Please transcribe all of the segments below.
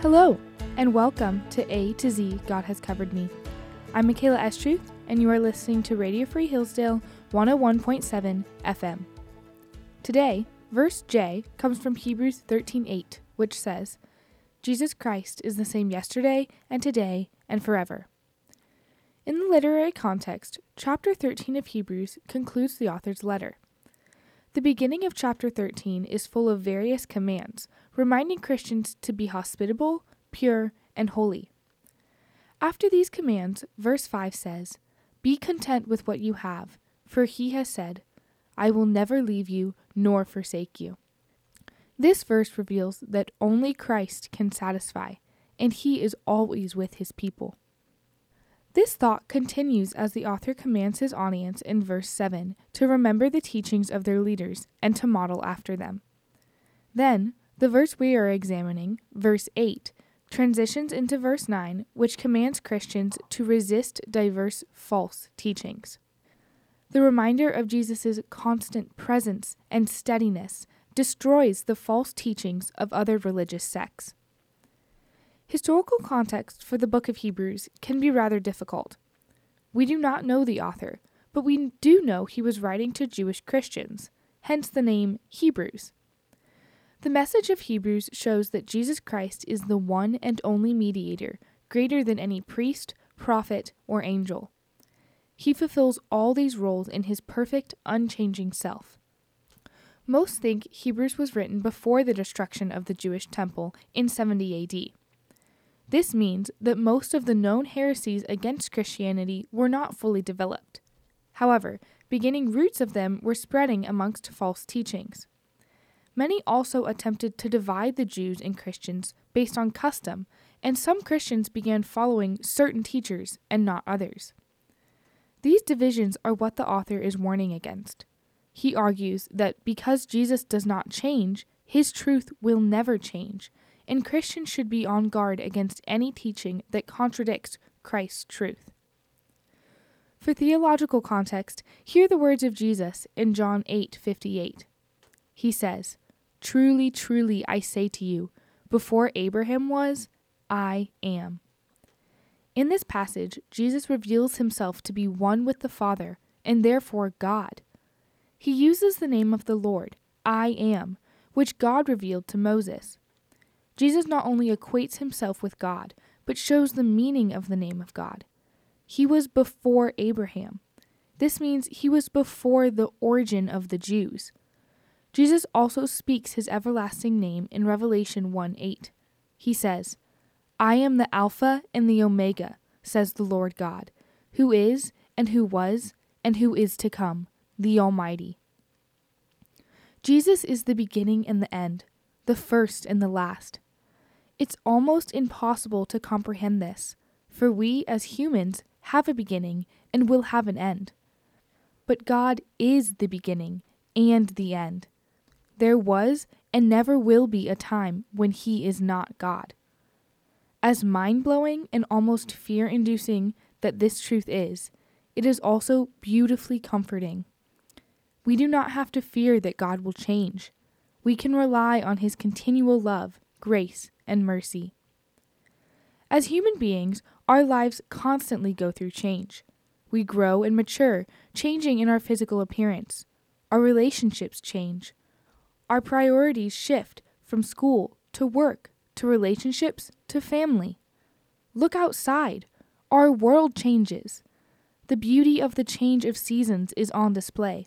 Hello, and welcome to A to Z God Has Covered Me. I'm Michaela Estruth, and you are listening to Radio Free Hillsdale 101.7 FM. Today, verse J comes from Hebrews 13:8, which says, Jesus Christ is the same yesterday and today and forever. In the literary context, chapter 13 of Hebrews concludes the author's letter. The beginning of chapter 13 is full of various commands, reminding Christians to be hospitable, pure, and holy. After these commands, verse 5 says, Be content with what you have, for he has said, I will never leave you nor forsake you. This verse reveals that only Christ can satisfy, and he is always with his people. This thought continues as the author commands his audience in verse 7 to remember the teachings of their leaders and to model after them. Then, the verse we are examining, verse 8, transitions into verse 9, which commands Christians to resist diverse false teachings. The reminder of Jesus' constant presence and steadiness destroys the false teachings of other religious sects. Historical context for the book of Hebrews can be rather difficult. We do not know the author, but we do know he was writing to Jewish Christians, hence the name Hebrews. The message of Hebrews shows that Jesus Christ is the one and only mediator, greater than any priest, prophet, or angel. He fulfills all these roles in his perfect, unchanging self. Most think Hebrews was written before the destruction of the Jewish temple in 70 AD. This means that most of the known heresies against Christianity were not fully developed. However, beginning roots of them were spreading amongst false teachings. Many also attempted to divide the Jews and Christians based on custom, and some Christians began following certain teachers and not others. These divisions are what the author is warning against. He argues that because Jesus does not change, his truth will never change, and Christians should be on guard against any teaching that contradicts Christ's truth. For theological context, hear the words of Jesus in John 8:58. He says, "Truly, truly I say to you, before Abraham was, I am." In this passage, Jesus reveals himself to be one with the Father and therefore God. He uses the name of the Lord, I am, which God revealed to Moses. Jesus not only equates himself with God, but shows the meaning of the name of God. He was before Abraham. This means he was before the origin of the Jews. Jesus also speaks his everlasting name in Revelation 1 8. He says, I am the Alpha and the Omega, says the Lord God, who is, and who was, and who is to come, the Almighty. Jesus is the beginning and the end, the first and the last. It's almost impossible to comprehend this, for we as humans have a beginning and will have an end. But God is the beginning and the end. There was and never will be a time when He is not God. As mind blowing and almost fear inducing that this truth is, it is also beautifully comforting. We do not have to fear that God will change. We can rely on His continual love, grace, and mercy. As human beings, our lives constantly go through change. We grow and mature, changing in our physical appearance. Our relationships change. Our priorities shift from school to work to relationships to family. Look outside. Our world changes. The beauty of the change of seasons is on display.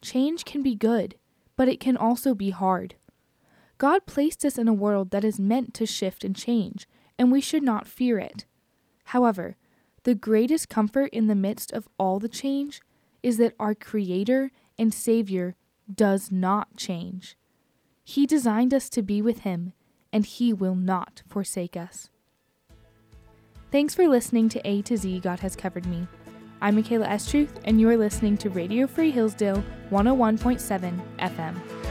Change can be good, but it can also be hard. God placed us in a world that is meant to shift and change, and we should not fear it. However, the greatest comfort in the midst of all the change is that our Creator and Savior does not change. He designed us to be with Him and He will not forsake us. Thanks for listening to A to Z God Has Covered Me. I'm Michaela Estruth, and you are listening to Radio Free Hillsdale 101.7 FM.